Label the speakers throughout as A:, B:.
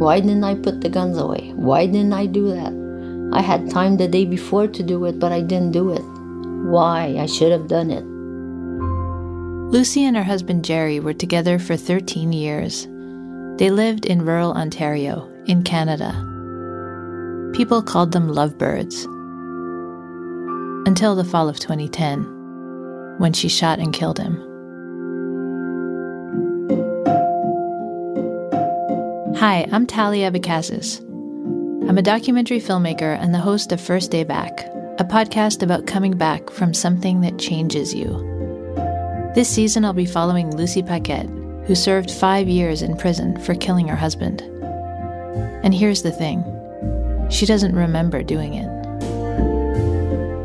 A: Why didn't I put the guns away? Why didn't I do that? I had time the day before to do it, but I didn't do it. Why? I should have done it.
B: Lucy and her husband Jerry were together for 13 years. They lived in rural Ontario, in Canada. People called them lovebirds. Until the fall of 2010, when she shot and killed him. Hi, I'm Talia Abecassis. I'm a documentary filmmaker and the host of First Day Back, a podcast about coming back from something that changes you. This season, I'll be following Lucy Paquette, who served five years in prison for killing her husband. And here's the thing she doesn't remember doing it.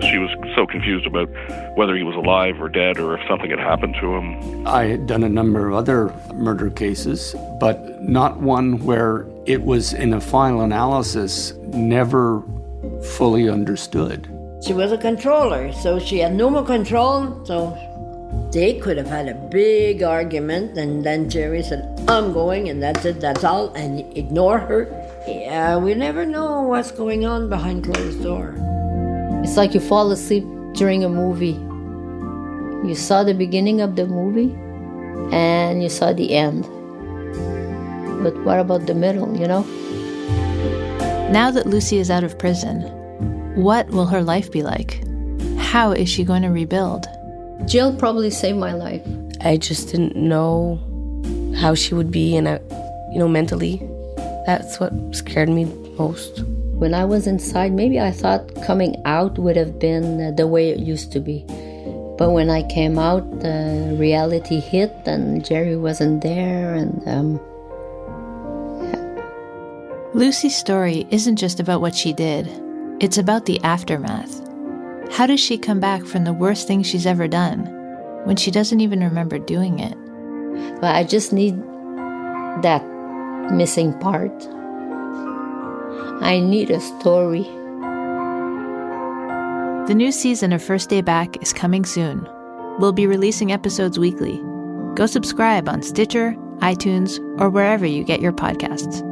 C: She was so confused about whether he was alive or dead or if something had happened to him.
D: I had done a number of other murder cases, but not one where it was in a final analysis never fully understood.
E: She was a controller, so she had no more control, so they could have had a big argument, and then Jerry said, I'm going, and that's it, that's all, and ignore her. Yeah, we never know what's going on behind closed door.
A: It's like you fall asleep during a movie. You saw the beginning of the movie and you saw the end. But what about the middle, you know?
B: Now that Lucy is out of prison, what will her life be like? How is she going to rebuild?
A: Jill probably saved my life.
F: I just didn't know how she would be, and I, you know, mentally, that's what scared me most.
A: When I was inside, maybe I thought coming out would have been the way it used to be. But when I came out, the reality hit, and Jerry wasn't there, and um,
B: Lucy's story isn't just about what she did, it's about the aftermath. How does she come back from the worst thing she's ever done when she doesn't even remember doing it?
A: Well, I just need that missing part. I need a story.
B: The new season of First Day Back is coming soon. We'll be releasing episodes weekly. Go subscribe on Stitcher, iTunes, or wherever you get your podcasts.